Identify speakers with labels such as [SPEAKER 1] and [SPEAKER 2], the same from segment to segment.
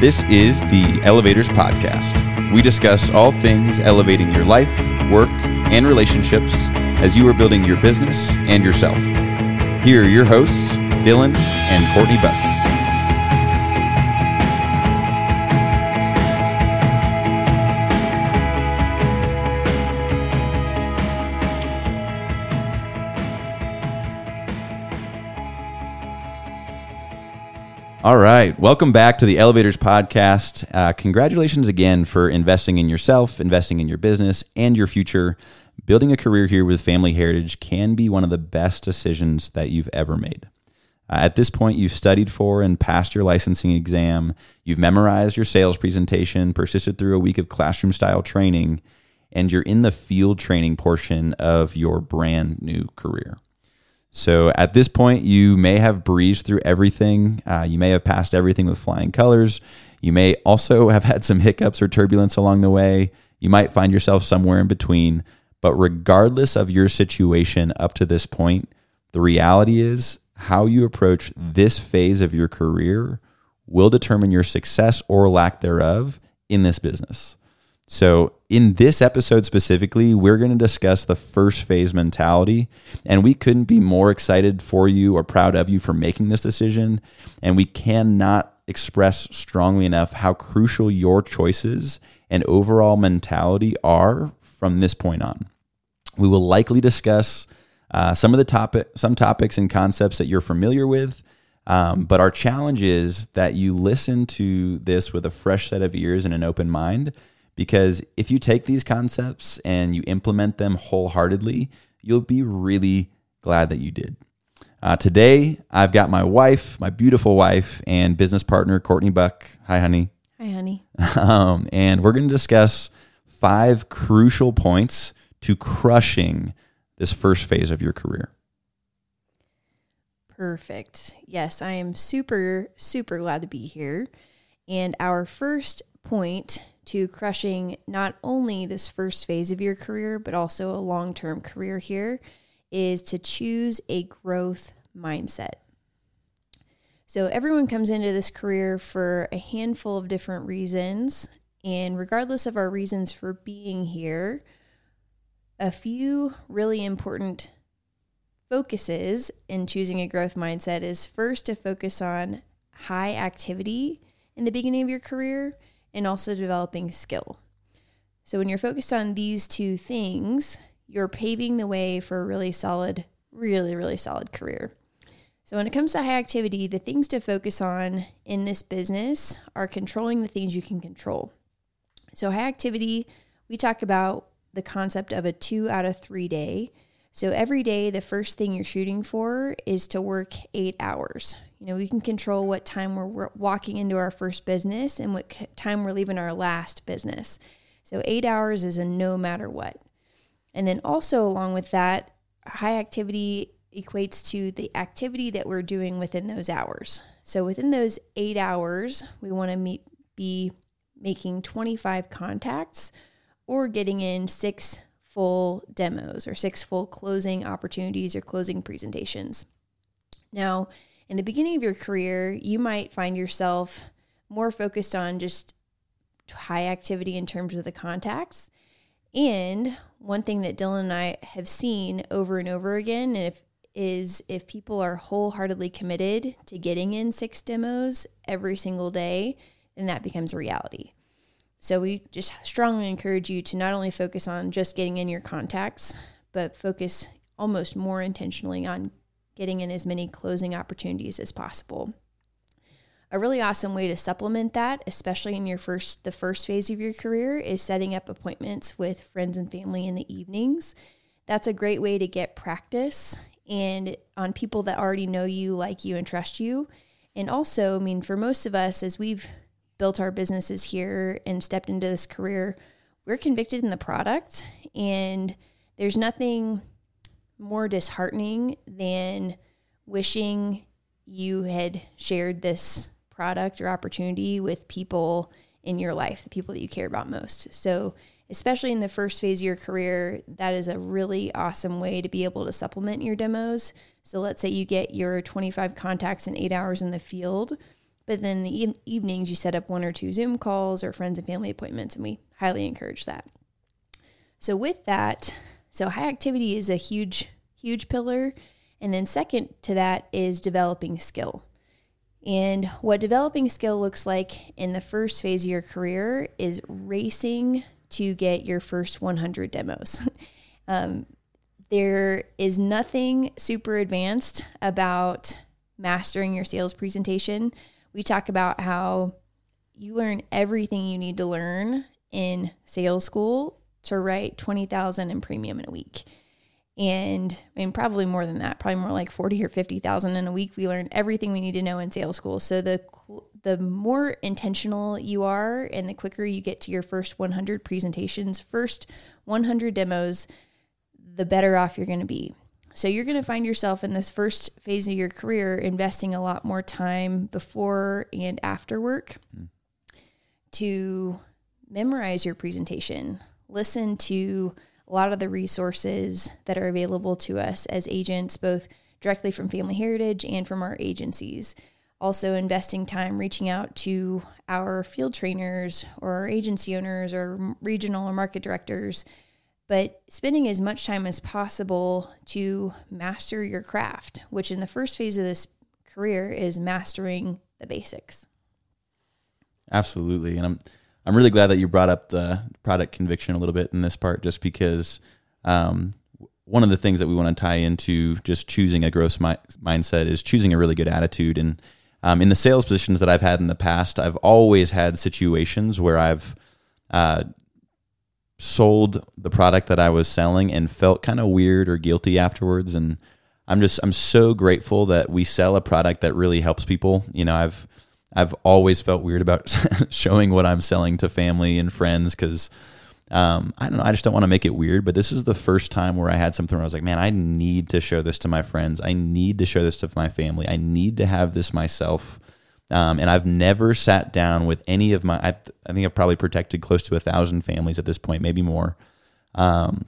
[SPEAKER 1] This is the Elevators Podcast. We discuss all things elevating your life, work, and relationships as you are building your business and yourself. Here are your hosts, Dylan and Courtney Buck. All right. Welcome back to the Elevators Podcast. Uh, congratulations again for investing in yourself, investing in your business, and your future. Building a career here with Family Heritage can be one of the best decisions that you've ever made. Uh, at this point, you've studied for and passed your licensing exam, you've memorized your sales presentation, persisted through a week of classroom style training, and you're in the field training portion of your brand new career. So at this point, you may have breezed through everything. Uh, you may have passed everything with flying colors. You may also have had some hiccups or turbulence along the way. You might find yourself somewhere in between. But regardless of your situation up to this point, the reality is how you approach this phase of your career will determine your success or lack thereof in this business. So, in this episode specifically, we're going to discuss the first phase mentality. And we couldn't be more excited for you or proud of you for making this decision. And we cannot express strongly enough how crucial your choices and overall mentality are from this point on. We will likely discuss uh, some of the topic, some topics and concepts that you're familiar with. Um, but our challenge is that you listen to this with a fresh set of ears and an open mind because if you take these concepts and you implement them wholeheartedly, you'll be really glad that you did. Uh, today, I've got my wife, my beautiful wife, and business partner, Courtney Buck. Hi, honey.
[SPEAKER 2] Hi, honey.
[SPEAKER 1] Um, and we're going to discuss five crucial points to crushing this first phase of your career.
[SPEAKER 2] Perfect. Yes, I am super, super glad to be here. And our first point to crushing not only this first phase of your career, but also a long term career here is to choose a growth mindset. So, everyone comes into this career for a handful of different reasons. And regardless of our reasons for being here, a few really important focuses in choosing a growth mindset is first to focus on high activity in the beginning of your career and also developing skill. So when you're focused on these two things, you're paving the way for a really solid, really, really solid career. So when it comes to high activity, the things to focus on in this business are controlling the things you can control. So high activity, we talk about the concept of a two out of three day. So every day, the first thing you're shooting for is to work eight hours. You know, we can control what time we're walking into our first business and what time we're leaving our last business. So, eight hours is a no matter what. And then also, along with that, high activity equates to the activity that we're doing within those hours. So, within those eight hours, we want to be making 25 contacts or getting in six full demos or six full closing opportunities or closing presentations. Now, in the beginning of your career, you might find yourself more focused on just high activity in terms of the contacts. And one thing that Dylan and I have seen over and over again, if is if people are wholeheartedly committed to getting in six demos every single day, then that becomes a reality. So we just strongly encourage you to not only focus on just getting in your contacts, but focus almost more intentionally on getting in as many closing opportunities as possible. A really awesome way to supplement that, especially in your first the first phase of your career, is setting up appointments with friends and family in the evenings. That's a great way to get practice and on people that already know you, like you, and trust you. And also, I mean, for most of us, as we've built our businesses here and stepped into this career, we're convicted in the product. And there's nothing more disheartening than wishing you had shared this product or opportunity with people in your life, the people that you care about most. So, especially in the first phase of your career, that is a really awesome way to be able to supplement your demos. So, let's say you get your 25 contacts in eight hours in the field, But then the e- evenings, you set up one or two Zoom calls or friends and family appointments, and we highly encourage that. So, with that, so high activity is a huge, huge pillar. And then, second to that is developing skill. And what developing skill looks like in the first phase of your career is racing to get your first 100 demos. um, there is nothing super advanced about mastering your sales presentation. We talk about how you learn everything you need to learn in sales school to write 20,000 in premium in a week. And I mean, probably more than that, probably more like 40 or 50,000 in a week. We learn everything we need to know in sales school. So the, the more intentional you are and the quicker you get to your first 100 presentations, first 100 demos, the better off you're going to be. So you're going to find yourself in this first phase of your career investing a lot more time before and after work mm. to memorize your presentation, listen to a lot of the resources that are available to us as agents, both directly from Family Heritage and from our agencies. Also, investing time reaching out to our field trainers or our agency owners or regional or market directors but spending as much time as possible to master your craft, which in the first phase of this career is mastering the basics.
[SPEAKER 1] Absolutely. And I'm I'm really glad that you brought up the product conviction a little bit in this part just because um, one of the things that we want to tie into just choosing a growth mi- mindset is choosing a really good attitude and um, in the sales positions that I've had in the past, I've always had situations where I've uh, sold the product that I was selling and felt kind of weird or guilty afterwards. And I'm just I'm so grateful that we sell a product that really helps people. You know, I've I've always felt weird about showing what I'm selling to family and friends because um, I don't know. I just don't want to make it weird. But this is the first time where I had something where I was like, man, I need to show this to my friends. I need to show this to my family. I need to have this myself. Um, and I've never sat down with any of my, I, I, think I've probably protected close to a thousand families at this point, maybe more. Um,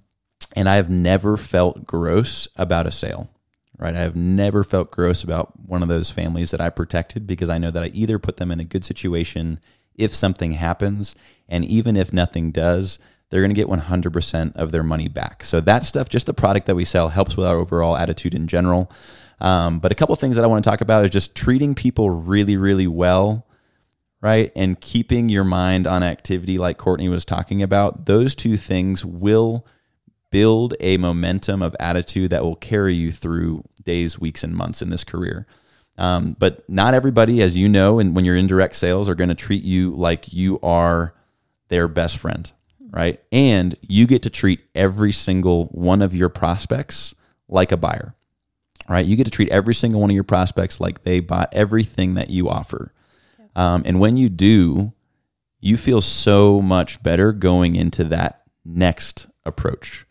[SPEAKER 1] and I have never felt gross about a sale, right? I have never felt gross about one of those families that I protected because I know that I either put them in a good situation if something happens, and even if nothing does, they're going to get 100% of their money back. So that stuff, just the product that we sell, helps with our overall attitude in general. Um, but a couple things that I want to talk about is just treating people really, really well, right? And keeping your mind on activity, like Courtney was talking about. Those two things will build a momentum of attitude that will carry you through days, weeks, and months in this career. Um, but not everybody, as you know, and when you're in direct sales, are going to treat you like you are their best friend, right? And you get to treat every single one of your prospects like a buyer right? You get to treat every single one of your prospects like they bought everything that you offer. Um, and when you do, you feel so much better going into that next approach,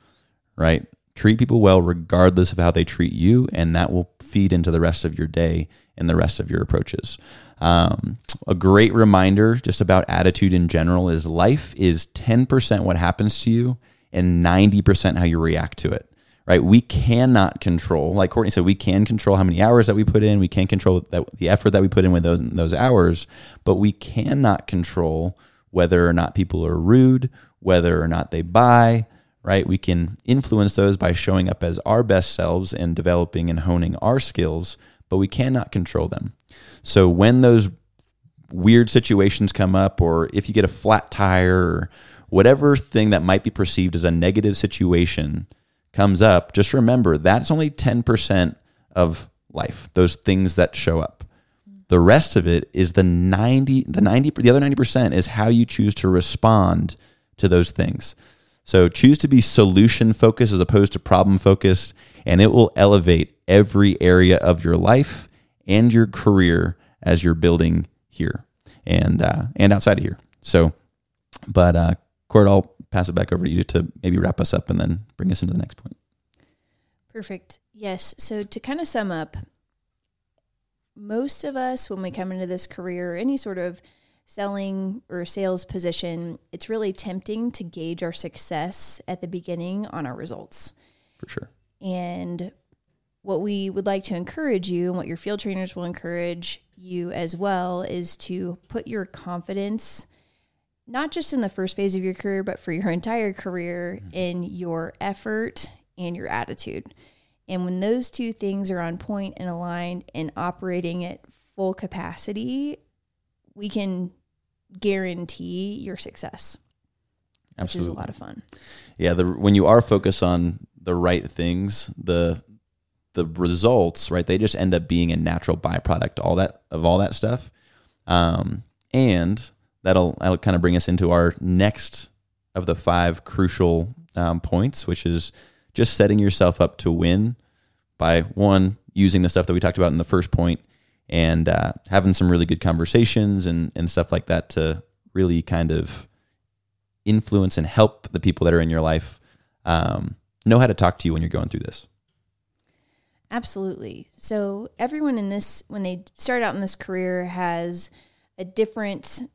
[SPEAKER 1] right? Treat people well regardless of how they treat you, and that will feed into the rest of your day and the rest of your approaches. Um, a great reminder just about attitude in general is life is 10% what happens to you and 90% how you react to it right? We cannot control, like Courtney said, we can control how many hours that we put in. We can control that, the effort that we put in with those those hours, but we cannot control whether or not people are rude, whether or not they buy. Right? We can influence those by showing up as our best selves and developing and honing our skills, but we cannot control them. So when those weird situations come up, or if you get a flat tire, or whatever thing that might be perceived as a negative situation, comes up, just remember that's only 10% of life, those things that show up. The rest of it is the 90 the 90 the other 90% is how you choose to respond to those things. So choose to be solution focused as opposed to problem focused and it will elevate every area of your life and your career as you're building here and uh, and outside of here. So but uh Court, I'll pass it back over to you to maybe wrap us up and then bring us into the next point.
[SPEAKER 2] Perfect. Yes. So to kind of sum up, most of us, when we come into this career, any sort of selling or sales position, it's really tempting to gauge our success at the beginning on our results.
[SPEAKER 1] For sure.
[SPEAKER 2] And what we would like to encourage you and what your field trainers will encourage you as well is to put your confidence not just in the first phase of your career, but for your entire career in your effort and your attitude. And when those two things are on point and aligned and operating at full capacity, we can guarantee your success, which is a lot of fun.
[SPEAKER 1] Yeah, the when you are focused on the right things, the the results, right? They just end up being a natural byproduct all that of all that stuff. Um, and that'll that'll kind of bring us into our next of the five crucial um, points, which is just setting yourself up to win by one using the stuff that we talked about in the first point and uh, having some really good conversations and and stuff like that to really kind of influence and help the people that are in your life um, know how to talk to you when you're going through this.
[SPEAKER 2] Absolutely. So everyone in this, when they start out in this career, has a different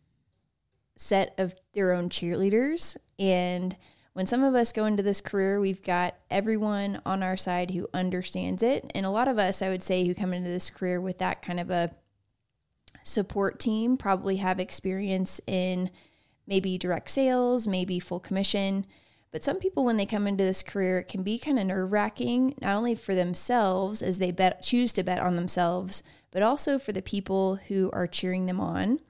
[SPEAKER 2] set of their own cheerleaders. And when some of us go into this career, we've got everyone on our side who understands it. And a lot of us, I would say, who come into this career with that kind of a support team probably have experience in maybe direct sales, maybe full commission. But some people, when they come into this career, it can be kind of nerve wracking, not only for themselves as they bet, choose to bet on themselves, but also for the people who are cheering them on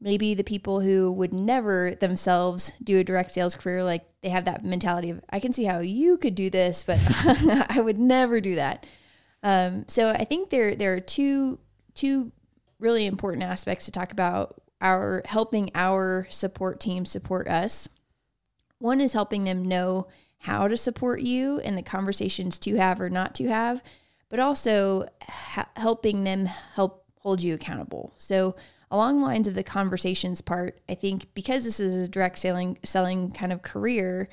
[SPEAKER 2] maybe the people who would never themselves do a direct sales career like they have that mentality of i can see how you could do this but i would never do that. Um, so i think there there are two two really important aspects to talk about our helping our support team support us. One is helping them know how to support you and the conversations to have or not to have but also ha- helping them help hold you accountable. So along the lines of the conversations part, I think because this is a direct selling selling kind of career,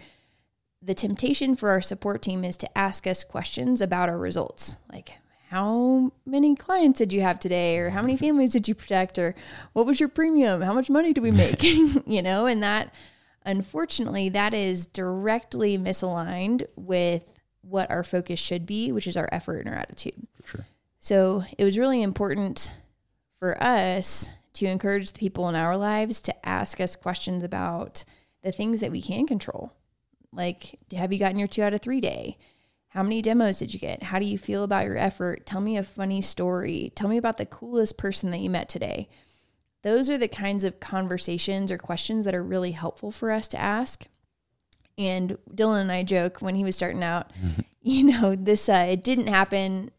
[SPEAKER 2] the temptation for our support team is to ask us questions about our results. Like how many clients did you have today or how many families did you protect or what was your premium? How much money do we make? you know, and that unfortunately that is directly misaligned with what our focus should be, which is our effort and our attitude.
[SPEAKER 1] Sure.
[SPEAKER 2] So, it was really important for us to encourage the people in our lives to ask us questions about the things that we can control. Like, have you gotten your two out of three day? How many demos did you get? How do you feel about your effort? Tell me a funny story. Tell me about the coolest person that you met today. Those are the kinds of conversations or questions that are really helpful for us to ask. And Dylan and I joke when he was starting out, you know, this, uh, it didn't happen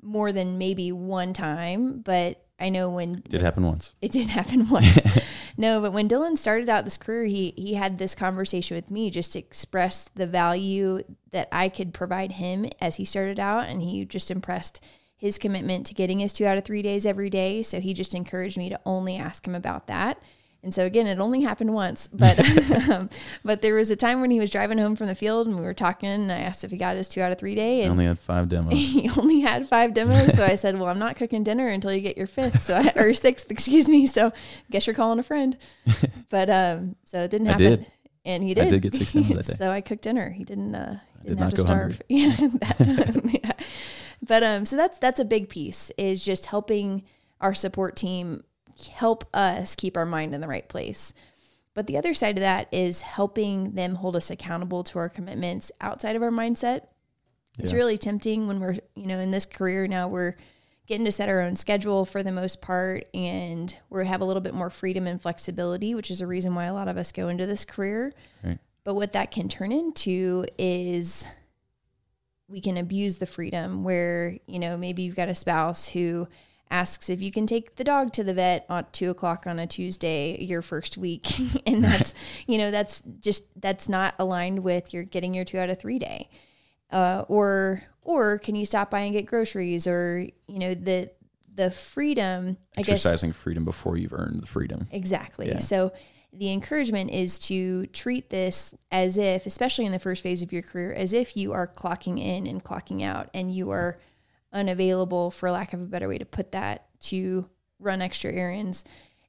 [SPEAKER 2] more than maybe one time, but I know when
[SPEAKER 1] it did happen once.
[SPEAKER 2] It did happen once. no, but when Dylan started out this career, he he had this conversation with me just to express the value that I could provide him as he started out, and he just impressed his commitment to getting his two out of three days every day. So he just encouraged me to only ask him about that. And so again, it only happened once, but um, but there was a time when he was driving home from the field and we were talking, and I asked if he got his two out of three day. And
[SPEAKER 1] I only had five demos.
[SPEAKER 2] He only had five demos, so I said, "Well, I'm not cooking dinner until you get your fifth, so I, or sixth, excuse me. So, I guess you're calling a friend." But um, so it didn't happen.
[SPEAKER 1] Did.
[SPEAKER 2] And he did. I
[SPEAKER 1] did get six demos that day.
[SPEAKER 2] so I cooked dinner. He didn't. Uh, he
[SPEAKER 1] did
[SPEAKER 2] didn't have to starve. Yeah, that, yeah. But um, so that's that's a big piece is just helping our support team help us keep our mind in the right place. But the other side of that is helping them hold us accountable to our commitments outside of our mindset. It's really tempting when we're, you know, in this career now we're getting to set our own schedule for the most part and we have a little bit more freedom and flexibility, which is a reason why a lot of us go into this career.
[SPEAKER 1] Right.
[SPEAKER 2] But what that can turn into is we can abuse the freedom where, you know, maybe you've got a spouse who asks if you can take the dog to the vet at two o'clock on a Tuesday your first week. and that's, you know, that's just, that's not aligned with your getting your two out of three day. Uh, or, or can you stop by and get groceries or, you know, the, the freedom,
[SPEAKER 1] I exercising guess, freedom before you've earned the freedom.
[SPEAKER 2] Exactly. Yeah. So the encouragement is to treat this as if, especially in the first phase of your career, as if you are clocking in and clocking out and you are unavailable for lack of a better way to put that to run extra errands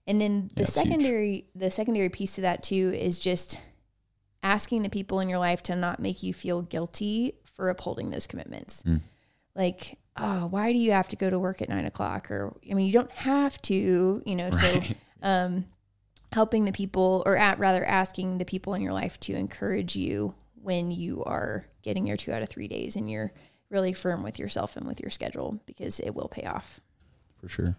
[SPEAKER 2] and then the yeah, secondary huge. the secondary piece to that too is just asking the people in your life to not make you feel guilty for upholding those commitments mm. like oh, why do you have to go to work at nine o'clock? Or, I mean, you don't have to, you know, so, um, helping the people or at rather asking the people in your life to encourage you when you are getting your two out of three days and you're really firm with yourself and with your schedule because it will pay off.
[SPEAKER 1] For sure.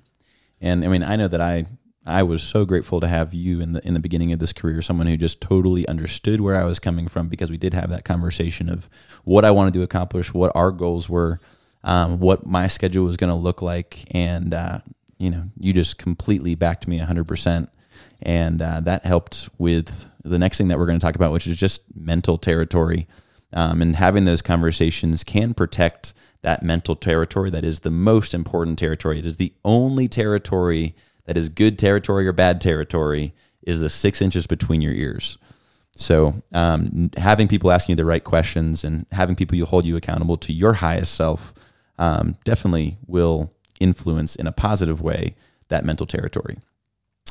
[SPEAKER 1] And I mean, I know that I I was so grateful to have you in the in the beginning of this career, someone who just totally understood where I was coming from because we did have that conversation of what I wanted to accomplish, what our goals were, um, what my schedule was going to look like, and uh, you know, you just completely backed me hundred percent, and uh, that helped with the next thing that we're going to talk about, which is just mental territory, um, and having those conversations can protect that mental territory that is the most important territory. It is the only territory that is good territory or bad territory is the six inches between your ears. So, um, having people asking you the right questions and having people you hold you accountable to your highest self um, definitely will influence in a positive way that mental territory.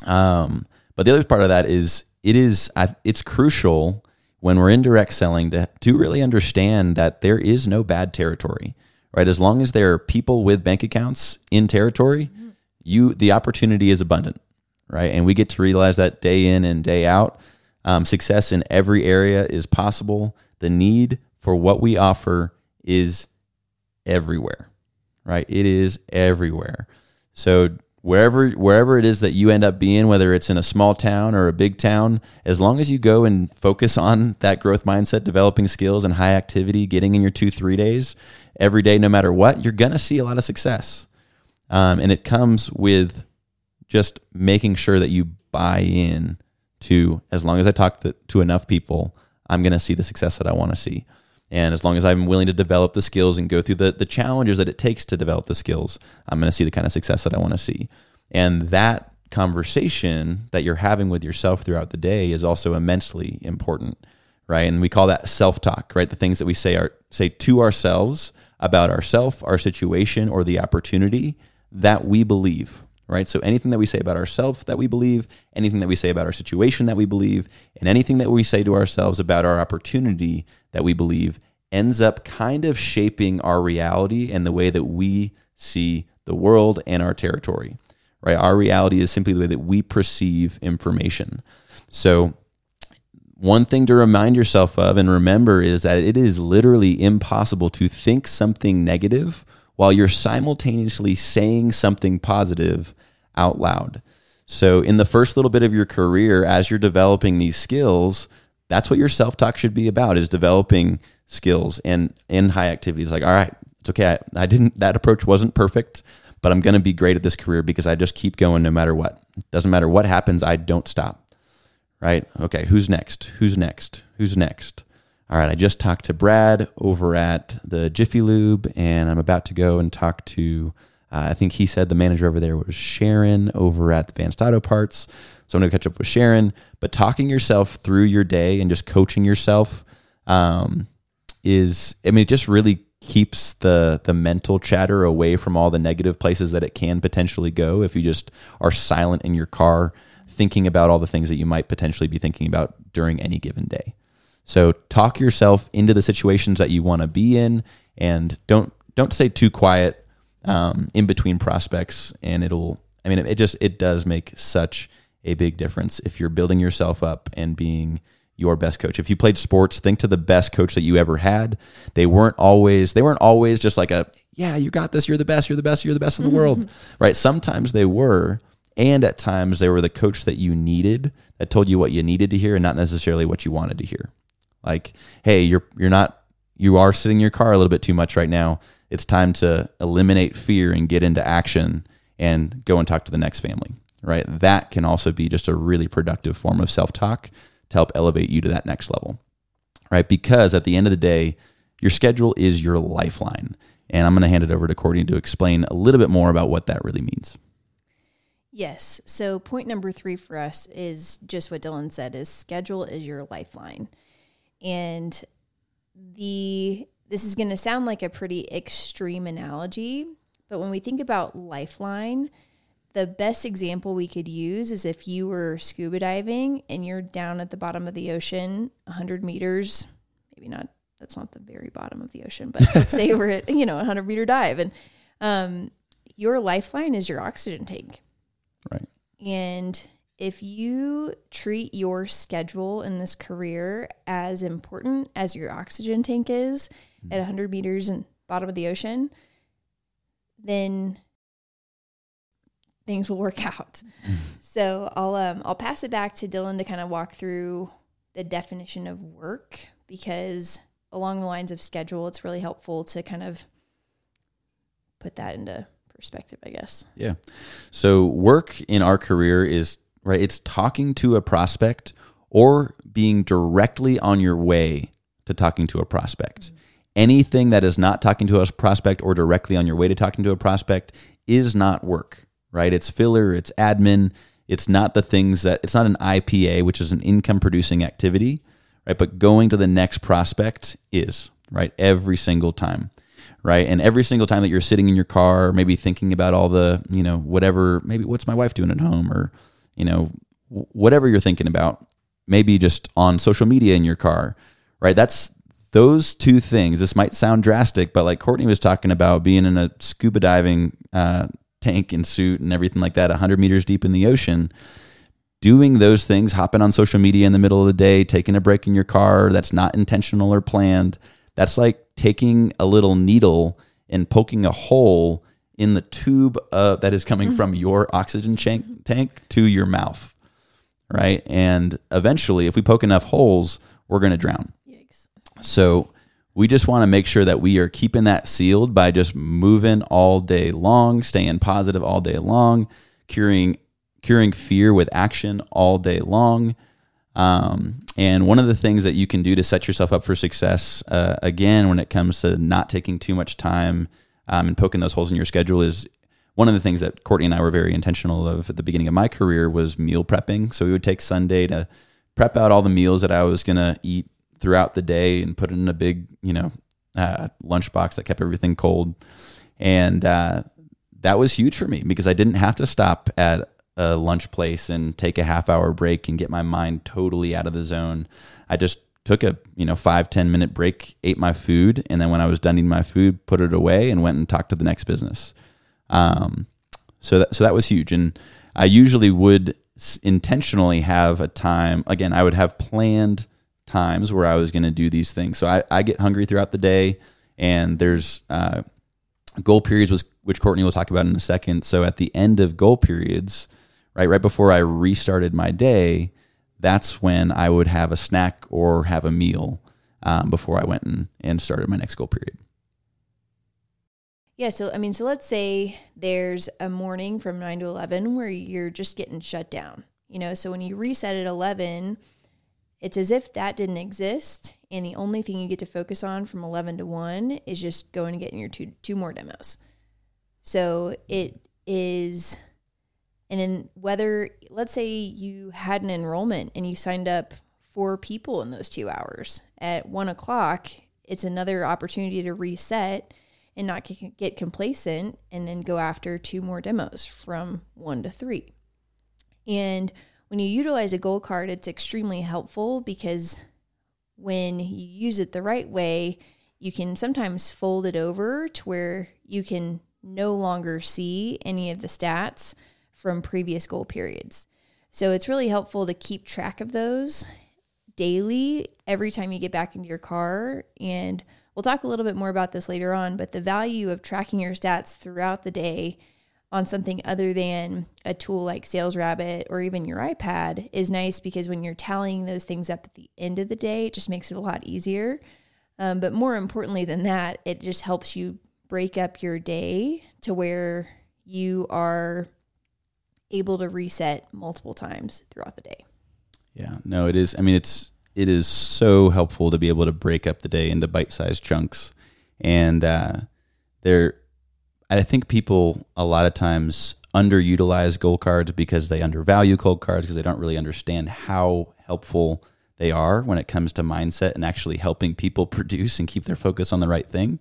[SPEAKER 1] Um, but the other part of that is it is it's crucial when we're in direct selling to to really understand that there is no bad territory, right? As long as there are people with bank accounts in territory. Mm-hmm you the opportunity is abundant, right? And we get to realize that day in and day out. Um, success in every area is possible. The need for what we offer is everywhere, right? It is everywhere. So wherever wherever it is that you end up being, whether it's in a small town or a big town, as long as you go and focus on that growth mindset, developing skills and high activity, getting in your two three days every day, no matter what, you're gonna see a lot of success. Um, and it comes with just making sure that you buy in to, as long as I talk to, to enough people, I'm going to see the success that I want to see. And as long as I'm willing to develop the skills and go through the, the challenges that it takes to develop the skills, I'm going to see the kind of success that I want to see. And that conversation that you're having with yourself throughout the day is also immensely important, right? And we call that self-talk, right? The things that we say are say to ourselves about ourself, our situation, or the opportunity that we believe, right? So anything that we say about ourselves that we believe, anything that we say about our situation that we believe, and anything that we say to ourselves about our opportunity that we believe ends up kind of shaping our reality and the way that we see the world and our territory, right? Our reality is simply the way that we perceive information. So, one thing to remind yourself of and remember is that it is literally impossible to think something negative while you're simultaneously saying something positive out loud. So, in the first little bit of your career, as you're developing these skills, that's what your self talk should be about: is developing skills and in high activities. Like, all right, it's okay. I, I didn't. That approach wasn't perfect, but I'm going to be great at this career because I just keep going no matter what. Doesn't matter what happens. I don't stop. Right? Okay. Who's next? Who's next? Who's next? all right, I just talked to Brad over at the Jiffy Lube, and I'm about to go and talk to, uh, I think he said the manager over there was Sharon over at the Advanced Auto Parts. So I'm going to catch up with Sharon. But talking yourself through your day and just coaching yourself um, is, I mean, it just really keeps the the mental chatter away from all the negative places that it can potentially go if you just are silent in your car thinking about all the things that you might potentially be thinking about during any given day. So talk yourself into the situations that you want to be in, and don't don't stay too quiet um, in between prospects. And it'll, I mean, it just it does make such a big difference if you're building yourself up and being your best coach. If you played sports, think to the best coach that you ever had. They weren't always they weren't always just like a yeah, you got this, you're the best, you're the best, you're the best in the mm-hmm. world. Right? Sometimes they were, and at times they were the coach that you needed that told you what you needed to hear and not necessarily what you wanted to hear. Like, hey, you're you're not you are sitting in your car a little bit too much right now. It's time to eliminate fear and get into action and go and talk to the next family. Right? That can also be just a really productive form of self-talk to help elevate you to that next level. Right? Because at the end of the day, your schedule is your lifeline. And I'm going to hand it over to Courtney to explain a little bit more about what that really means.
[SPEAKER 2] Yes. So point number three for us is just what Dylan said is schedule is your lifeline. And the this is going to sound like a pretty extreme analogy, but when we think about lifeline, the best example we could use is if you were scuba diving and you're down at the bottom of the ocean 100 meters, maybe not, that's not the very bottom of the ocean, but let's say we're at, you know, 100 meter dive and Um, your lifeline is your oxygen tank.
[SPEAKER 1] Right.
[SPEAKER 2] And if you treat your schedule in this career as important as your oxygen tank is
[SPEAKER 1] Mm-hmm.
[SPEAKER 2] at 100 meters and bottom of the ocean, then things will work out. so I'll um I'll pass it back to Dylan to kind of walk through the definition of work because along the lines of schedule, it's really helpful to kind of put that into perspective, I guess.
[SPEAKER 1] Yeah. So work in our career is right. It's talking to a prospect or being directly on your way to talking to a prospect. Anything that is not talking to a prospect or directly on your way to talking to a prospect is not work, right? It's filler, it's admin, it's not the things that it's not an IPA, which is an income producing activity, right? But going to the next prospect is, right? Every single time right? And every single time that you're sitting in your car, maybe thinking about all the, you know, whatever, maybe what's my wife doing at home or, you know, whatever you're thinking about, maybe just on social media in your car, right? That's those two things. This might sound drastic, but like Courtney was talking about being in a scuba diving uh, tank and suit and everything like that, 100 meters deep in the ocean. Doing those things, hopping on social media in the middle of the day, taking a break in your car that's not intentional or planned, that's like taking a little needle and poking a hole in the tube uh, that is coming mm-hmm. from your oxygen tank, tank to your mouth, right? And eventually, if we poke enough holes, we're going to drown. Yikes. So we just want to make sure that we are keeping that sealed by just moving all day long, staying positive all day long, curing curing fear with action all day long. Um, and one of the things that you can do to set yourself up for success, uh, again, when it comes to not taking too much time um, and poking those holes in your schedule, is one of the things that Courtney and I were very intentional of at the beginning of my career was meal prepping. So we would take Sunday to prep out all the meals that I was going to eat throughout the day and put it in a big, you know, uh, lunchbox that kept everything cold. And uh, that was huge for me because I didn't have to stop at a lunch place and take a half hour break and get my mind totally out of the zone. I just took a you know five ten minute break, ate my food, and then when I was done eating my food, put it away and went and talked to the next business. Um, so that so that was huge, and I usually would intentionally have a time. Again, I would have planned times where I was going to do these things. So I, I get hungry throughout the day, and there's uh, goal periods, was, which Courtney will talk about in a second. So at the end of goal periods, right right before I restarted my day, that's when I would have a snack or have a meal um, before I went and, and started my next goal period.
[SPEAKER 2] Yeah, so I mean, so let's say there's a morning from 9 to 11 where you're just getting shut down. You know, so when you reset at 11, it's as if that didn't exist and the only thing you get to focus on from 11 to 1 is just going and getting your two two more demos. So it is and then whether, let's say you had an enrollment and you signed up four people in those two hours at one o'clock, it's another opportunity to reset and not get complacent and then go after two more demos from one to three. And when you utilize a goal card, it's extremely helpful because when you use it the right way, you can sometimes fold it over to where you can no longer see any of the stats from previous goal periods. So it's really helpful to keep track of those daily every time you get back into your car. And we'll talk a little bit more about this later on, but the value of tracking your stats throughout the day on something other than a tool like Sales Rabbit or even your iPad is nice because when you're tallying those things up at the end of the day, it just makes it a lot easier. Um, but more importantly than that, it just helps you break up your day to where you are able to reset multiple times throughout the day.
[SPEAKER 1] Yeah, no, it is. I mean, it's it is so helpful to be able to break up the day into bite-sized chunks, and uh, there, I think people a lot of times underutilize goal cards because they undervalue goal cards because they don't really understand how helpful they are when it comes to mindset and actually helping people produce and keep their focus on the right thing.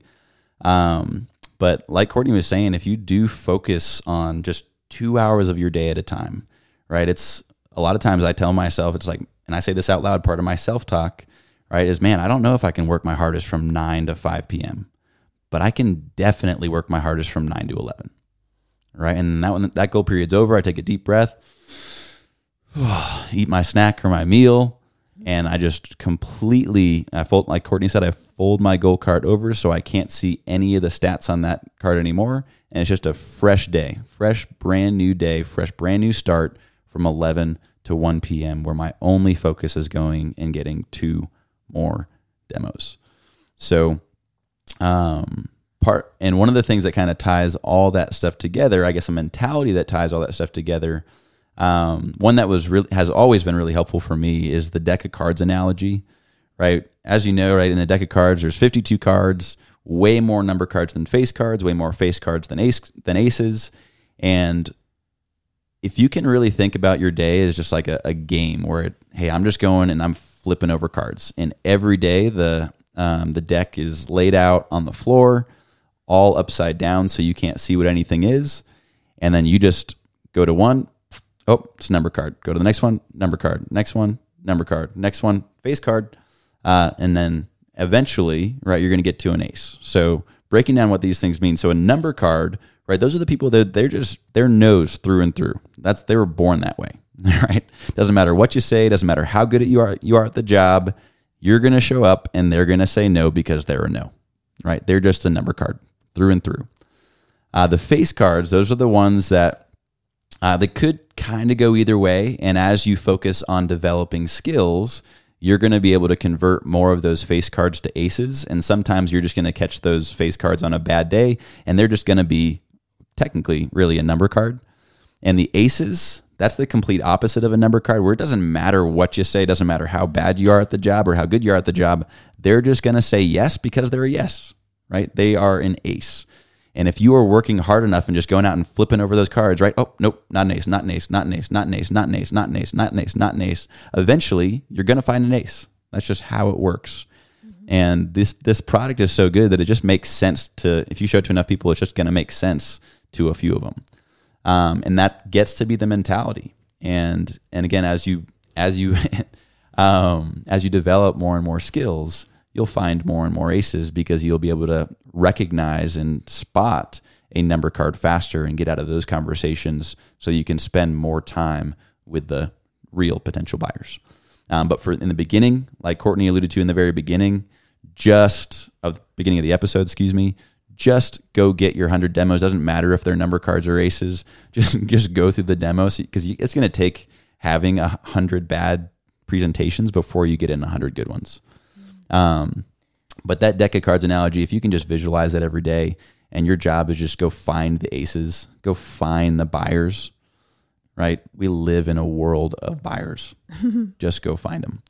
[SPEAKER 1] Um, but like Courtney was saying, if you do focus on just two hours of your day at a time, right? It's a lot of times I tell myself, it's like, and I say this out loud, part of my self talk, right, is man, I don't know if I can work my hardest from 9 to 5 p.m. but I can definitely work my hardest from 9 to 11. Right? And that when that goal period's over, I take a deep breath, eat my snack or my meal, and I just completely I fold like Courtney said I fold my goal card over so I can't see any of the stats on that card anymore and it's just a fresh day, fresh brand new day, fresh brand new start from 11 to 1 p.m. where my only focus is going and getting two more demos. So um part and one of the things that kind of ties all that stuff together, I guess a mentality that ties all that stuff together um, one that was really has always been really helpful for me is the deck of cards analogy, right? As you know, right in a deck of cards, there's 52 cards, way more number cards than face cards, way more face cards than ace than aces, and if you can really think about your day as just like a, a game where it, hey, I'm just going and I'm flipping over cards, and every day the um, the deck is laid out on the floor, all upside down, so you can't see what anything is, and then you just go to one, Oh, it's a number card. Go to the next one, number card. Next one, number card. Next one, face card. Uh, and then eventually, right, you're going to get to an ace. So breaking down what these things mean. So a number card, right? Those are the people that they're just they're nose through and through. That's they were born that way, right? Doesn't matter what you say. Doesn't matter how good you are you are at the job. You're going to show up and they're going to say no because they're a no, right? They're just a number card through and through. Uh, the face cards, those are the ones that uh, they could kind of go either way. And as you focus on developing skills, you're going to be able to convert more of those face cards to aces. And sometimes you're just going to catch those face cards on a bad day, and they're just going to be technically really a number card. And the aces, that's the complete opposite of a number card where it doesn't matter what you say, doesn't matter how bad you are at the job or how good you are at the job. They're just going to say yes because they're a yes, right? They are an ace. And if you are working hard enough and just going out and flipping over those cards, right? Oh, nope, not an ace, not an ace, not an ace, not an ace, not an ace, not an ace, not an ace, not an ace. Eventually, you're going to find an ace. That's just how it works. Mm-hmm. And this this product is so good that it just makes sense to if you show it to enough people, it's just going to make sense to a few of them. Um, and that gets to be the mentality. And and again, as you as you um, as you develop more and more skills, you'll find more and more aces because you'll be able to recognize and spot a number card faster and get out of those conversations so you can spend more time with the real potential buyers. Um, but for in the beginning, like Courtney alluded to in the very beginning, just of the beginning of the episode, excuse me, just go get your 100 demos. Doesn't matter if they're number cards or aces. Just just go through the demos because it's going to take having a 100 bad presentations before you get in 100 good ones. Um, but that deck of cards analogy, if you can just visualize that every day and your job is just go find the aces, go find the buyers, right? We live in a world of buyers. just go find them.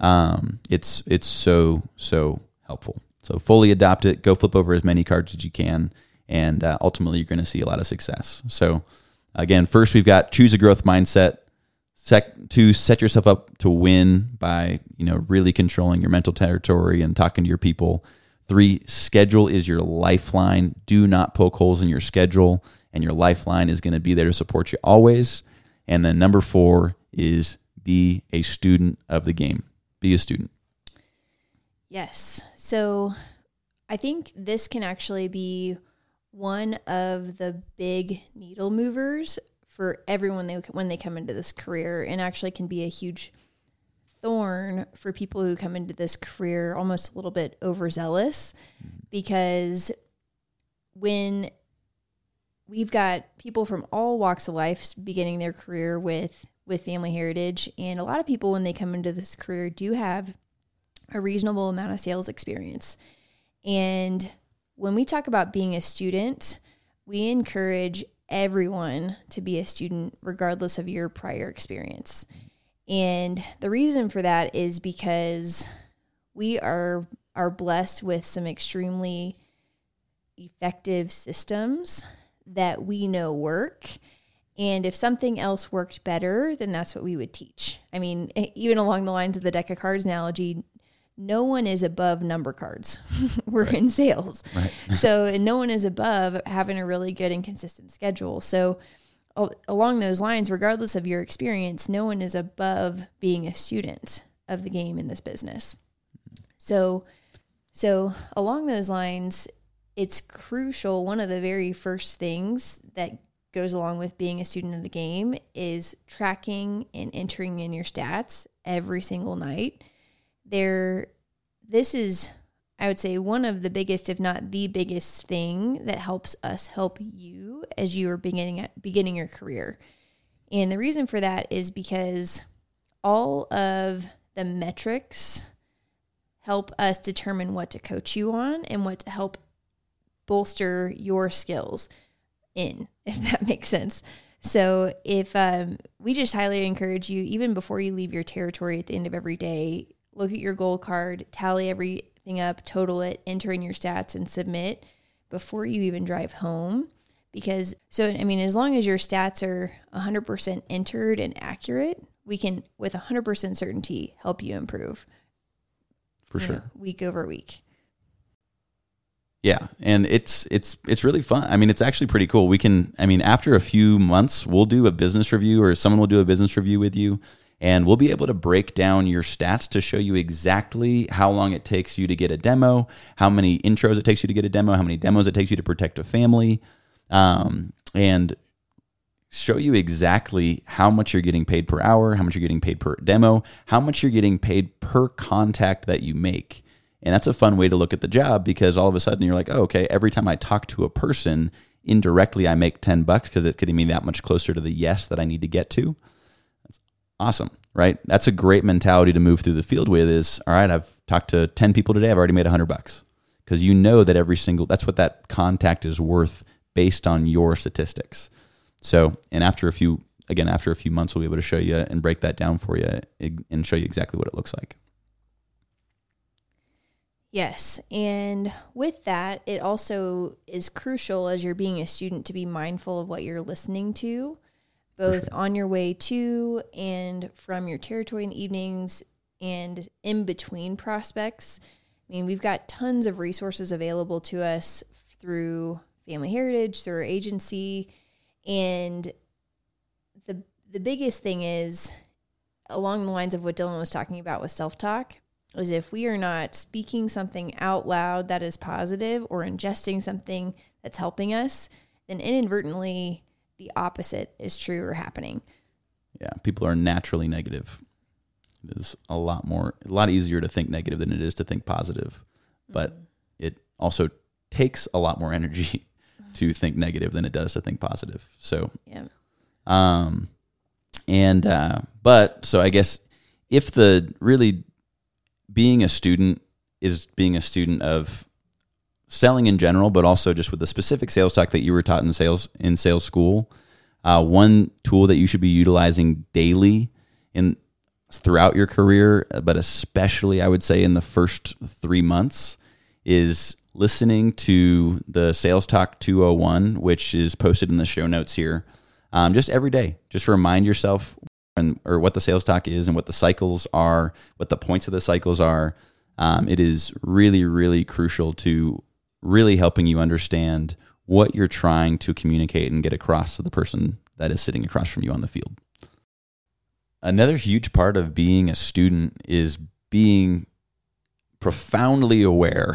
[SPEAKER 1] Um, it's it's so so helpful. So fully adopt it. Go flip over as many cards as you can, and uh, ultimately you're going to see a lot of success. So again, first we've got choose a growth mindset sec- to set yourself up to win by you know really controlling your mental territory and talking to your people. Three, schedule is your lifeline. Do not poke holes in your schedule, and your lifeline is going to be there to support you always. And then number four is be a student of the game. Be a student.
[SPEAKER 2] Yes. So I think this can actually be one of the big needle movers for everyone they, when they come into this career and actually can be a huge thorn for people who come into this career almost a little bit overzealous mm-hmm. because when we've got people from all walks of life beginning their career with with family heritage and a lot of people when they come into this career do have a reasonable amount of sales experience and when we talk about being a student we encourage everyone to be a student, regardless of your prior experience. And the reason for that is because we are are blessed with some extremely effective systems that we know work. And if something else worked better, then that's what we would teach. I mean, even along the lines of the deck of cards analogy, no one is above number cards. We're right. in sales. Right. so, and no one is above having a really good and consistent schedule. So, along those lines, regardless of your experience, no one is above being a student of the game in this business. So, so along those lines, it's crucial. One of the very first things that goes along with being a student of the game is tracking and entering in your stats every single night. There, this is, I would say, one of the biggest, if not the biggest thing that helps us help you as you are beginning beginning your career. And the reason for that is because all of the metrics help us determine what to coach you on and what to help bolster your skills in, if that makes sense. So, if um, we just highly encourage you, even before you leave your territory at the end of every day, look at your goal card, tally everything up, total it, enter in your stats, and submit before you even drive home. Because, so, I mean, as long as your stats are 100% entered and accurate, we can, with 100% certainty, help you improve.
[SPEAKER 1] For sure. Know,
[SPEAKER 2] week over week.
[SPEAKER 1] Yeah, and it's it's it's really fun. I mean, it's actually pretty cool. We can I mean, after a few months, we'll do a business review or someone will do a business review with you and we'll be able to break down your stats to show you exactly how long it takes you to get a demo, how many intros it takes you to get a demo, how many demos it takes you to protect a family, um, and show you exactly how much you're getting paid per hour, how much you're getting paid per demo, how much you're getting paid per contact that you make. And that's a fun way to look at the job because all of a sudden you're like, oh, okay, every time I talk to a person, indirectly I make 10 bucks because it's getting me that much closer to the yes that I need to get to. Awesome, right? That's a great mentality to move through the field with is, all right, I've talked to 10 people today, I've already made 100 bucks. Because you know that every single, that's what that contact is worth based on your statistics. So, and after a few, again, after a few months, we'll be able to show you and break that down for you and show you exactly what it looks like.
[SPEAKER 2] Yes. And with that, it also is crucial as you're being a student to be mindful of what you're listening to, both sure. on your way to and from your territory in the evenings and in between prospects. I mean, we've got tons of resources available to us through Family Heritage, through our agency. And the the biggest thing is along the lines of what Dylan was talking about with self-talk is if we are not speaking something out loud that is positive or ingesting something that's helping us, then inadvertently the opposite is true or happening.
[SPEAKER 1] Yeah, people are naturally negative. It is a lot more, a lot easier to think negative than it is to think positive. But mm-hmm. it also takes a lot more energy to think negative than it does to think positive. So, yeah. Um, and, uh, but so I guess if the really being a student is being a student of selling in general, but also just with the specific sales talk that you were taught in sales in sales school. Uh, one tool that you should be utilizing daily in throughout your career, but especially I would say in the first three months, is listening to the Sales Talk 201, which is posted in the show notes here. Um, just every day, just remind yourself and or what the sales talk is and what the cycles are, what the points of the cycles are. Um, it is really, really crucial to really helping you understand what you're trying to communicate and get across to the person that is sitting across from you on the field. Another huge part of being a student is being profoundly aware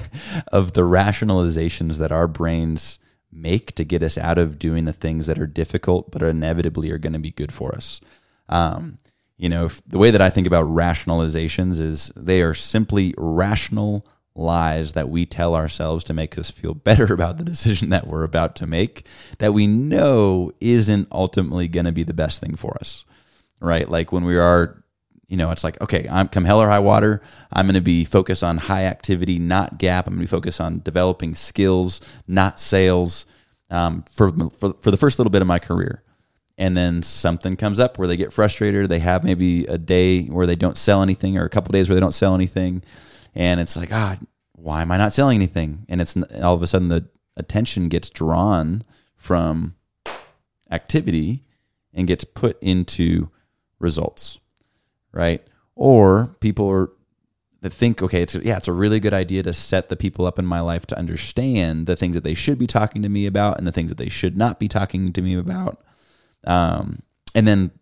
[SPEAKER 1] of the rationalizations that our brains make to get us out of doing the things that are difficult but inevitably are going to be good for us. Um, you know, the way that I think about rationalizations is they are simply rational lies that we tell ourselves to make us feel better about the decision that we're about to make that we know isn't ultimately going to be the best thing for us. Right? Like when we are you know, it's like, okay, I'm come hell or high water. I'm going to be focused on high activity, not gap. I'm going to be focused on developing skills, not sales, um, for, for for the first little bit of my career. And then something comes up where they get frustrated. They have maybe a day where they don't sell anything, or a couple days where they don't sell anything, and it's like, ah, why am I not selling anything? And it's all of a sudden the attention gets drawn from activity and gets put into results right? Or people are that think, okay, it's yeah, it's a really good idea to set the people up in my life to understand the things that they should be talking to me about and the things that they should not be talking to me about. Um, and then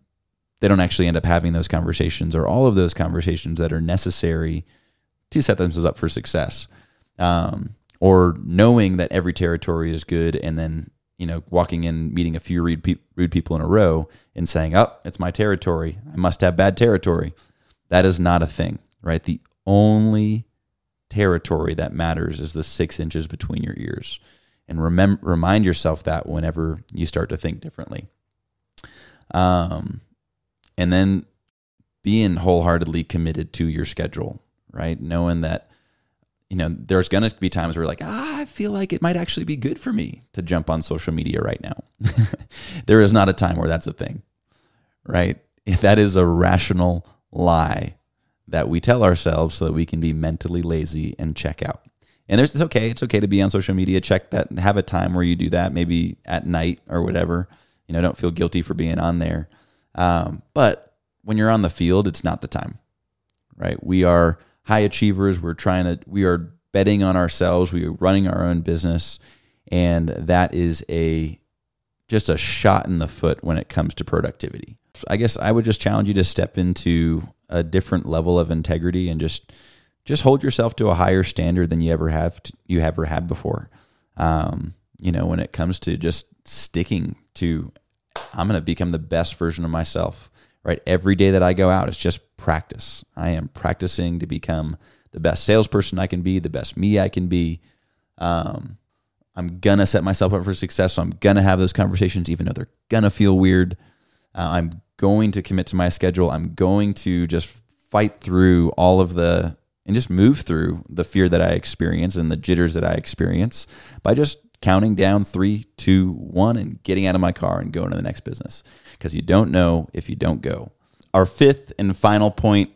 [SPEAKER 1] they don't actually end up having those conversations or all of those conversations that are necessary to set themselves up for success. Um, or knowing that every territory is good and then you know walking in meeting a few rude, pe- rude people in a row and saying oh it's my territory. I must have bad territory. That is not a thing right? The only territory that matters is the six inches between your ears. And remember remind yourself that whenever you start to think differently. Um and then being wholeheartedly committed to your schedule right knowing that you know, there's going to be times where like, ah, I feel like it might actually be good for me to jump on social media right now. there is not a time where that's a thing, right? That is a rational lie that we tell ourselves so that we can be mentally lazy and check out. And there's, it's okay. It's okay to be on social media. Check that. Have a time where you do that, maybe at night or whatever. You know, don't feel guilty for being on there. Um, but when you're on the field, it's not the time, right? We are high achievers. We're trying to, we are betting on ourselves. We are running our own business. And that is a, just a shot in the foot when it comes to productivity. I guess I would just challenge you to step into a different level of integrity and just, just hold yourself to a higher standard than you ever have, to, you ever had before. Um, you know, when it comes to just sticking to, I'm going to become the best version of myself right? Every day that I go out, it's just practice. I am practicing to become the best salesperson I can be, the best me I can be. Um, I'm gonna set myself up for success, so I'm gonna have those conversations, even though they're gonna feel weird. Uh, I'm going to commit to my schedule. I'm going to just fight through all of the and just move through the fear that I experience and the jitters that I experience by just counting down three, two, one, and getting out of my car and going to the next business because you don't know if you don't go. Our fifth and final point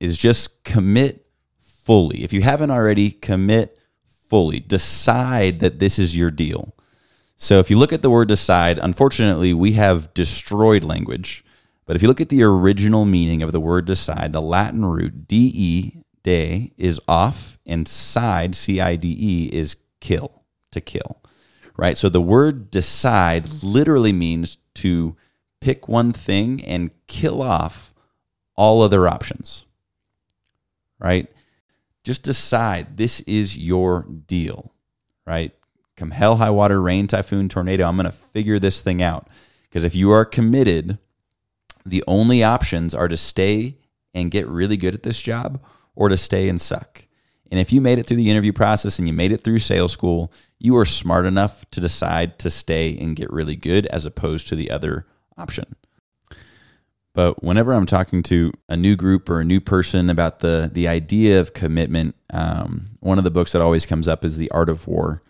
[SPEAKER 1] is just commit fully. If you haven't already, commit fully. Decide that this is your deal. So if you look at the word decide, unfortunately, we have destroyed language. But if you look at the original meaning of the word decide, the Latin root de, de, is off, and side, C I D E, is kill, to kill. Right? So the word decide literally means to pick one thing and kill off all other options. Right? Just decide this is your deal. Right? Come hell, high water, rain, typhoon, tornado, I'm going to figure this thing out. Because if you are committed, the only options are to stay and get really good at this job or to stay and suck. And if you made it through the interview process and you made it through sales school, you are smart enough to decide to stay and get really good as opposed to the other option. But whenever I'm talking to a new group or a new person about the the idea of commitment, um, one of the books that always comes up is The Art of War,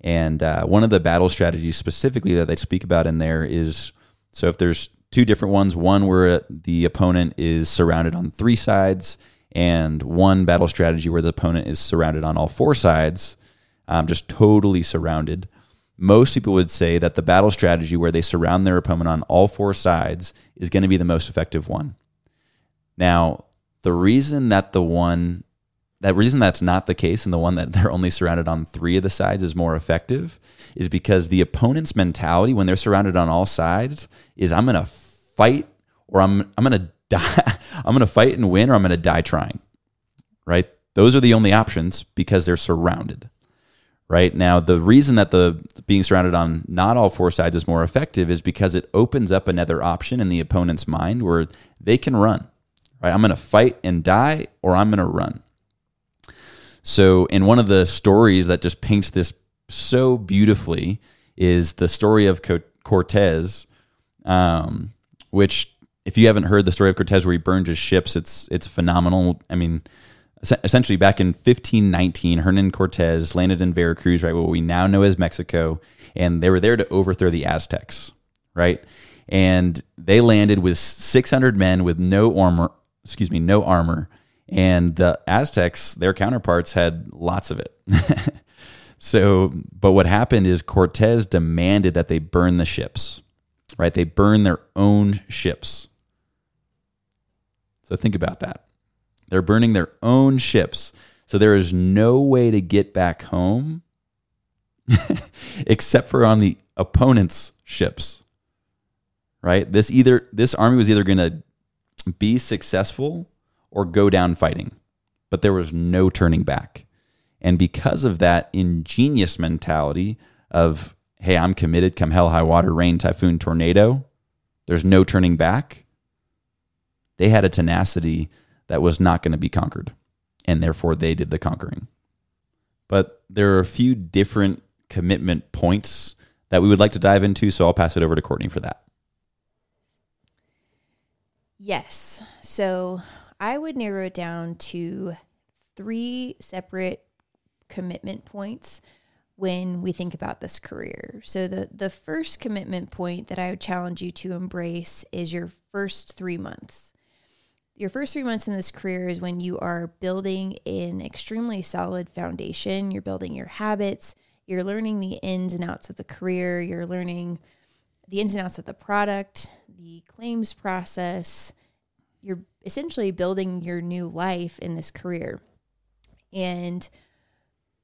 [SPEAKER 1] and uh, one of the battle strategies specifically that they speak about in there is so if there's two different ones, one where the opponent is surrounded on three sides, and one battle strategy where the opponent is surrounded on all four sides, um, just totally surrounded most people would say that the battle strategy where they surround their opponent on all four sides is going to be the most effective one. Now, the reason that the one that reason that's not the case and the one that they're only surrounded on three of the sides is more effective is because the opponent's mentality when they're surrounded on all sides is I'm going to fight or I'm I'm going to die I'm going to fight and win or I'm going to die trying. Right? Those are the only options because they're surrounded right now the reason that the being surrounded on not all four sides is more effective is because it opens up another option in the opponent's mind where they can run right i'm going to fight and die or i'm going to run so in one of the stories that just paints this so beautifully is the story of cortez um, which if you haven't heard the story of cortez where he burned his ships it's it's phenomenal i mean essentially back in 1519, Hernan Cortez landed in Veracruz, right, what we now know as Mexico, and they were there to overthrow the Aztecs, right? And they landed with 600 men with no armor, excuse me, no armor, and the Aztecs, their counterparts, had lots of it. so, but what happened is Cortez demanded that they burn the ships, right? They burn their own ships. So think about that. They're burning their own ships. So there is no way to get back home except for on the opponent's ships. Right? This either this army was either going to be successful or go down fighting. But there was no turning back. And because of that ingenious mentality of, hey, I'm committed, come hell, high water, rain, typhoon, tornado, there's no turning back, they had a tenacity that was not going to be conquered. And therefore, they did the conquering. But there are a few different commitment points that we would like to dive into. So I'll pass it over to Courtney for that.
[SPEAKER 2] Yes. So I would narrow it down to three separate commitment points when we think about this career. So the the first commitment point that I would challenge you to embrace is your first 3 months. Your first 3 months in this career is when you are building an extremely solid foundation, you're building your habits, you're learning the ins and outs of the career, you're learning the ins and outs of the product, the claims process. You're essentially building your new life in this career. And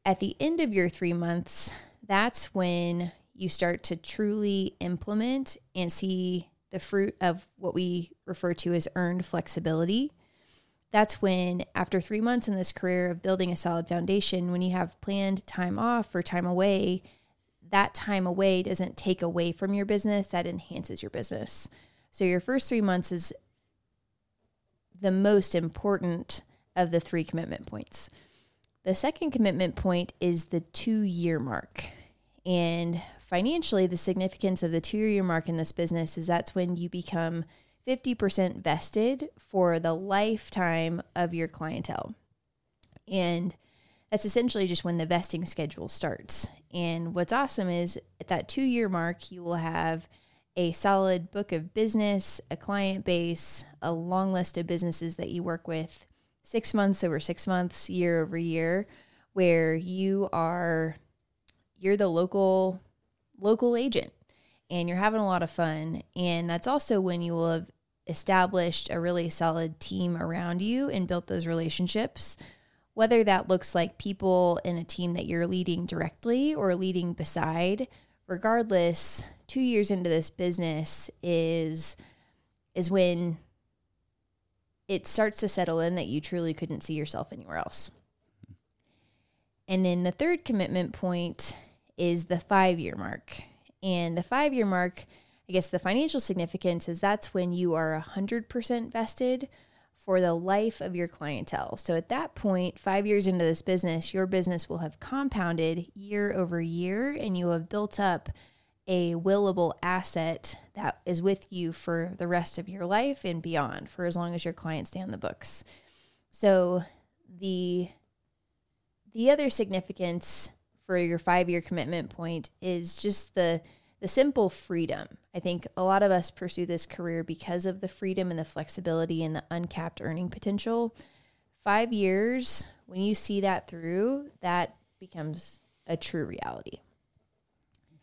[SPEAKER 2] at the end of your three months, that's when you start to truly implement and see the fruit of what we refer to as earned flexibility. That's when, after three months in this career of building a solid foundation, when you have planned time off or time away, that time away doesn't take away from your business, that enhances your business. So, your first three months is the most important of the three commitment points. The second commitment point is the two year mark. And financially, the significance of the two year mark in this business is that's when you become 50% vested for the lifetime of your clientele. And that's essentially just when the vesting schedule starts. And what's awesome is at that two year mark, you will have a solid book of business, a client base, a long list of businesses that you work with six months over six months, year over year, where you are you're the local local agent and you're having a lot of fun. And that's also when you will have established a really solid team around you and built those relationships. Whether that looks like people in a team that you're leading directly or leading beside, regardless, two years into this business is is when it starts to settle in that you truly couldn't see yourself anywhere else. And then the third commitment point is the five year mark. And the five year mark, I guess the financial significance is that's when you are 100% vested for the life of your clientele. So at that point, five years into this business, your business will have compounded year over year and you will have built up a willable asset that is with you for the rest of your life and beyond for as long as your clients stay on the books. So the the other significance for your 5-year commitment point is just the the simple freedom. I think a lot of us pursue this career because of the freedom and the flexibility and the uncapped earning potential. 5 years when you see that through, that becomes a true reality.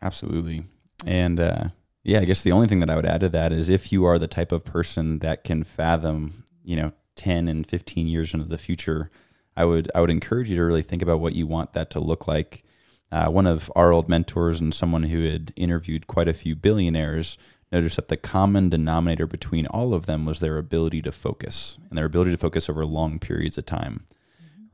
[SPEAKER 1] Absolutely. And uh, yeah, I guess the only thing that I would add to that is if you are the type of person that can fathom, you know, 10 and 15 years into the future, I would I would encourage you to really think about what you want that to look like. Uh, one of our old mentors and someone who had interviewed quite a few billionaires noticed that the common denominator between all of them was their ability to focus and their ability to focus over long periods of time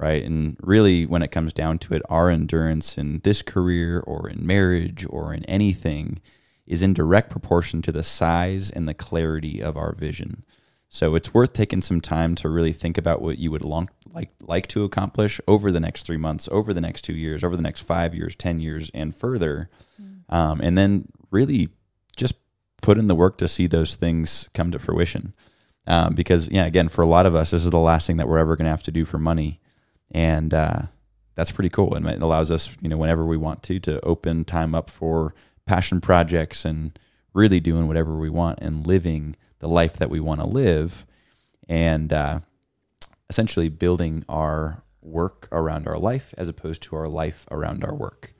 [SPEAKER 1] right? And really, when it comes down to it, our endurance in this career or in marriage or in anything is in direct proportion to the size and the clarity of our vision. So it's worth taking some time to really think about what you would long, like like to accomplish over the next three months, over the next two years, over the next five years, ten years, and further, mm. um, and then really just put in the work to see those things come to fruition. Um, because yeah, again, for a lot of us, this is the last thing that we're ever going to have to do for money and uh, that's pretty cool. And it allows us, you know, whenever we want to, to open time up for passion projects and really doing whatever we want and living the life that we want to live, and uh, essentially building our work around our life as opposed to our life around our work.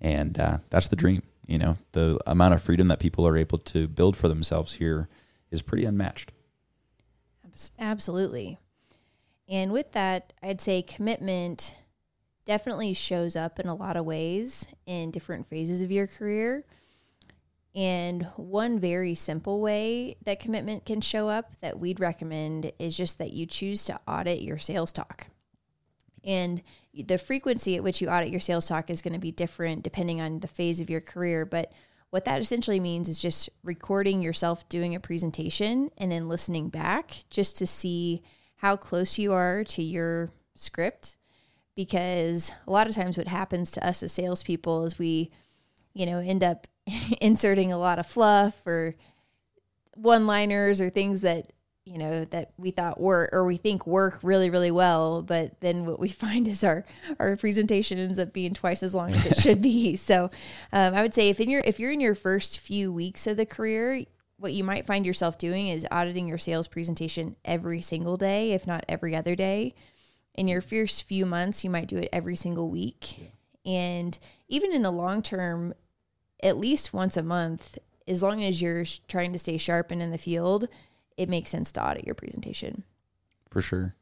[SPEAKER 1] And uh, that's the dream. You know, the amount of freedom that people are able to build for themselves here is pretty unmatched.
[SPEAKER 2] Absolutely. And with that, I'd say commitment definitely shows up in a lot of ways in different phases of your career. And one very simple way that commitment can show up that we'd recommend is just that you choose to audit your sales talk. And the frequency at which you audit your sales talk is going to be different depending on the phase of your career. But what that essentially means is just recording yourself doing a presentation and then listening back just to see how close you are to your script. Because a lot of times, what happens to us as salespeople is we, you know, end up inserting a lot of fluff or one liners or things that you know that we thought work or we think work really really well but then what we find is our our presentation ends up being twice as long as it should be. So um, i would say if in your if you're in your first few weeks of the career what you might find yourself doing is auditing your sales presentation every single day if not every other day. In your first few months you might do it every single week. And even in the long term at least once a month as long as you're trying to stay sharp and in the field it makes sense to audit your presentation.
[SPEAKER 1] For sure.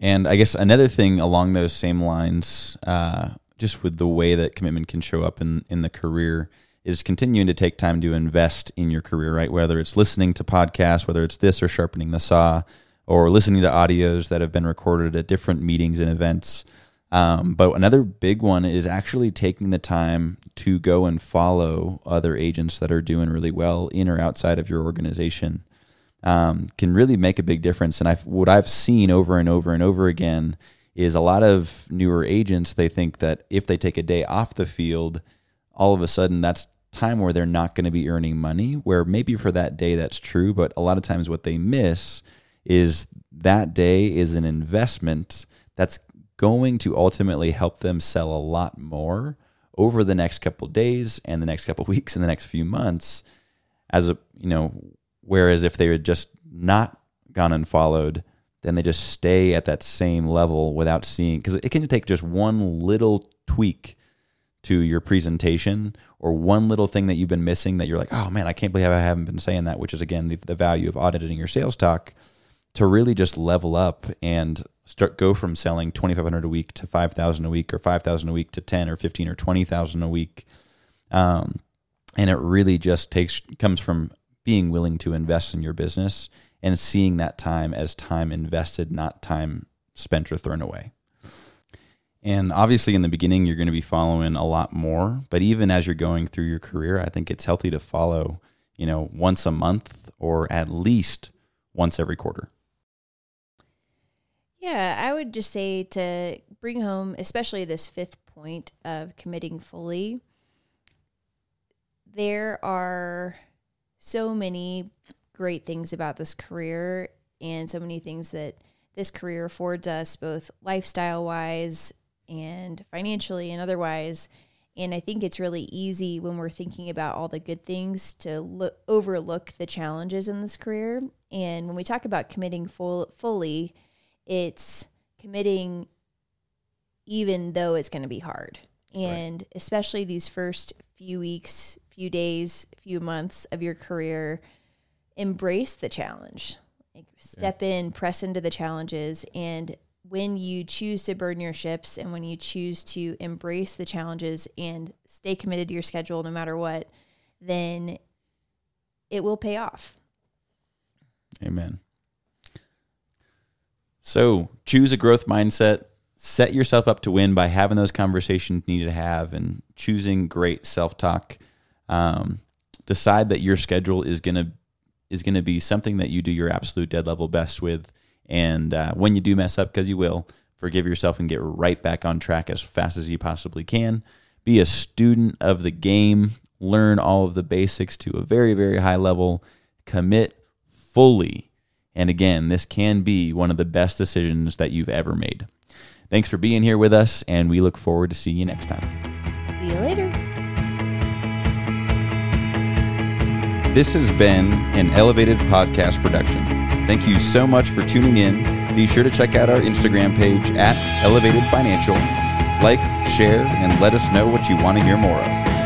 [SPEAKER 1] And I guess another thing along those same lines, uh, just with the way that commitment can show up in, in the career, is continuing to take time to invest in your career, right? Whether it's listening to podcasts, whether it's this or sharpening the saw, or listening to audios that have been recorded at different meetings and events. Um, but another big one is actually taking the time to go and follow other agents that are doing really well in or outside of your organization. Um, can really make a big difference. And I've, what I've seen over and over and over again is a lot of newer agents, they think that if they take a day off the field, all of a sudden that's time where they're not going to be earning money, where maybe for that day that's true, but a lot of times what they miss is that day is an investment that's going to ultimately help them sell a lot more over the next couple days and the next couple weeks and the next few months as a you know whereas if they had just not gone and followed then they just stay at that same level without seeing because it can take just one little tweak to your presentation or one little thing that you've been missing that you're like oh man i can't believe i haven't been saying that which is again the, the value of auditing your sales talk to really just level up and start go from selling 2500 a week to 5000 a week or 5000 a week to 10 or 15 or 20000 a week. Um, and it really just takes comes from being willing to invest in your business and seeing that time as time invested not time spent or thrown away. And obviously in the beginning you're going to be following a lot more but even as you're going through your career i think it's healthy to follow you know once a month or at least once every quarter
[SPEAKER 2] yeah, I would just say to bring home, especially this fifth point of committing fully, there are so many great things about this career and so many things that this career affords us, both lifestyle wise and financially and otherwise. And I think it's really easy when we're thinking about all the good things to look, overlook the challenges in this career. And when we talk about committing full, fully, it's committing even though it's going to be hard. And right. especially these first few weeks, few days, few months of your career, embrace the challenge. Like step yeah. in, press into the challenges and when you choose to burn your ships and when you choose to embrace the challenges and stay committed to your schedule no matter what, then it will pay off.
[SPEAKER 1] Amen. So choose a growth mindset. Set yourself up to win by having those conversations you need to have and choosing great self talk. Um, decide that your schedule is gonna is gonna be something that you do your absolute dead level best with. And uh, when you do mess up, because you will, forgive yourself and get right back on track as fast as you possibly can. Be a student of the game. Learn all of the basics to a very very high level. Commit fully and again, this can be one of the best decisions that you've ever made. Thanks for being here with us, and we look forward to seeing you next time.
[SPEAKER 2] See you later.
[SPEAKER 1] This has been an Elevated Podcast production. Thank you so much for tuning in. Be sure to check out our Instagram page at Elevated Financial. Like, share, and let us know what you want to hear more of.